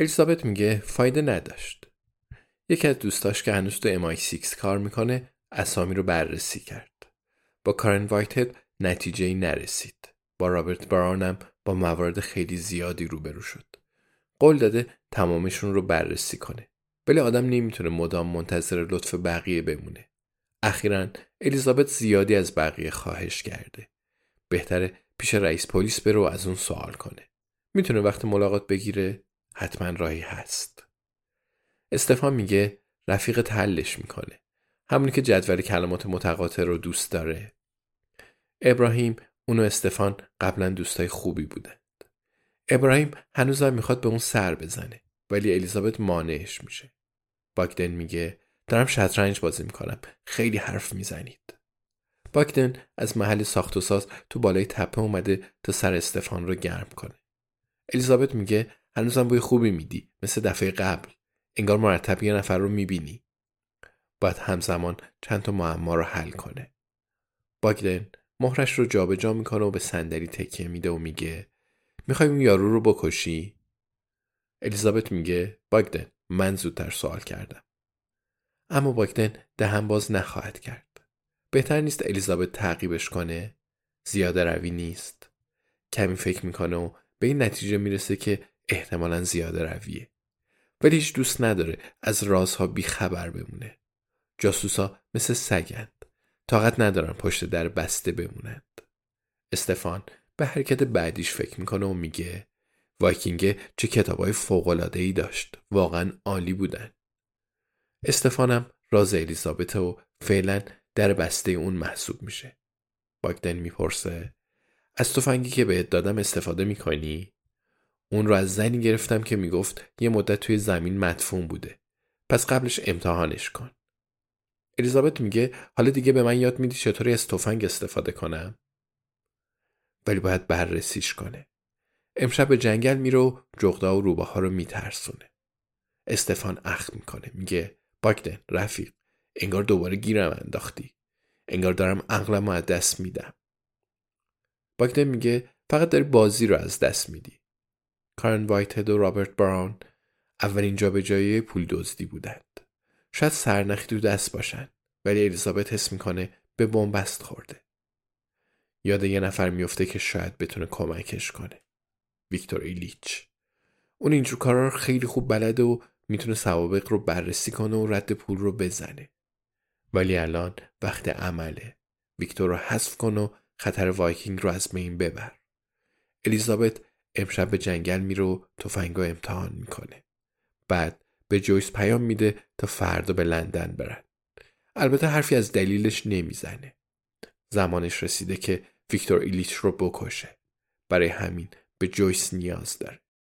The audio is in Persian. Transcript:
الیزابت میگه فایده نداشت. یکی از دوستاش که هنوز تو MI6 کار می‌کنه اسامی رو بررسی کرد. با کارن وایتد نتیجه ای نرسید. با رابرت براونم با موارد خیلی زیادی روبرو شد. قول داده تمامشون رو بررسی کنه. ولی آدم نمی‌تونه مدام منتظر لطف بقیه بمونه. اخیرا الیزابت زیادی از بقیه خواهش کرده. بهتره پیش رئیس پلیس بره و از اون سوال کنه. می‌تونه وقت ملاقات بگیره حتما راهی هست. استفان میگه رفیق حلش می‌کنه. همونی که جدول کلمات متقاطع رو دوست داره. ابراهیم اون و استفان قبلا دوستای خوبی بودند. ابراهیم هنوزم می‌خواد به اون سر بزنه ولی الیزابت مانعش میشه. باگدن میگه دارم شطرنج بازی می‌کنم. خیلی حرف می‌زنید. باگدن از محل ساخت و ساز تو بالای تپه اومده تا سر استفان رو گرم کنه. الیزابت میگه هنوزم بوی خوبی میدی مثل دفعه قبل. انگار مرتب یه نفر رو می‌بینی. باید همزمان چند تا معما رو حل کنه. باگدن مهرش رو جابجا جا می‌کنه و به صندلی تکیه میده و میگه می‌خوای اون یارو رو بکشی؟ الیزابت میگه باگدن من زودتر سوال کردم. اما باگدن دهن باز نخواهد کرد. بهتر نیست الیزابت تعقیبش کنه؟ زیاده روی نیست. کمی فکر می‌کنه و به این نتیجه می‌رسه که احتمالا زیاده رویه. ولی هیچ دوست نداره از رازها بیخبر بمونه. جاسوسا مثل سگند. طاقت ندارن پشت در بسته بمونند. استفان به حرکت بعدیش فکر می‌کنه و میگه وایکینگ چه کتابای ای داشت. واقعا عالی بودن. استفانم راز الیزابت و فعلا در بسته اون محسوب میشه. باگدن می‌پرسه از تفنگی که بهت دادم استفاده می‌کنی؟ اون رو از زنی گرفتم که می‌گفت یه مدت توی زمین مدفون بوده. پس قبلش امتحانش کن. الیزابت میگه حالا دیگه به من یاد میدی چطوری از تفنگ استفاده کنم؟ ولی باید بررسیش کنه. امشب به جنگل میره و جغدا و روبه ها رو میترسونه. استفان اخ می‌کنه. میگه باگدن رفیق انگار دوباره گیرم انداختی. انگار دارم عقلم رو از دست میدم. باگدن میگه فقط داری بازی رو از دست میدی. کارن وایتد و رابرت براون اولین جابجایی پول دزدی بودند. شاید سرنخی تو دست باشن ولی الیزابت حس می‌کنه به بنبست خورده. یاد یه نفر میفته که شاید بتونه کمکش کنه. ویکتور ایلیچ. اون اینجور کارا رو خیلی خوب بلده و می‌تونه سوابق رو بررسی کنه و رد پول رو بزنه. ولی الان وقت عمله. ویکتور رو حذف کن و خطر وایکینگ رو از بین ببر. الیزابت امشب به جنگل میره و تفنگا امتحان می‌کنه بعد به جویس پیام میده تا فردا به لندن برن. البته حرفی از دلیلش نمی‌زنه. زمانش رسیده که ویکتور ایلیچ رو بکشه. برای همین به جویس نیاز داره.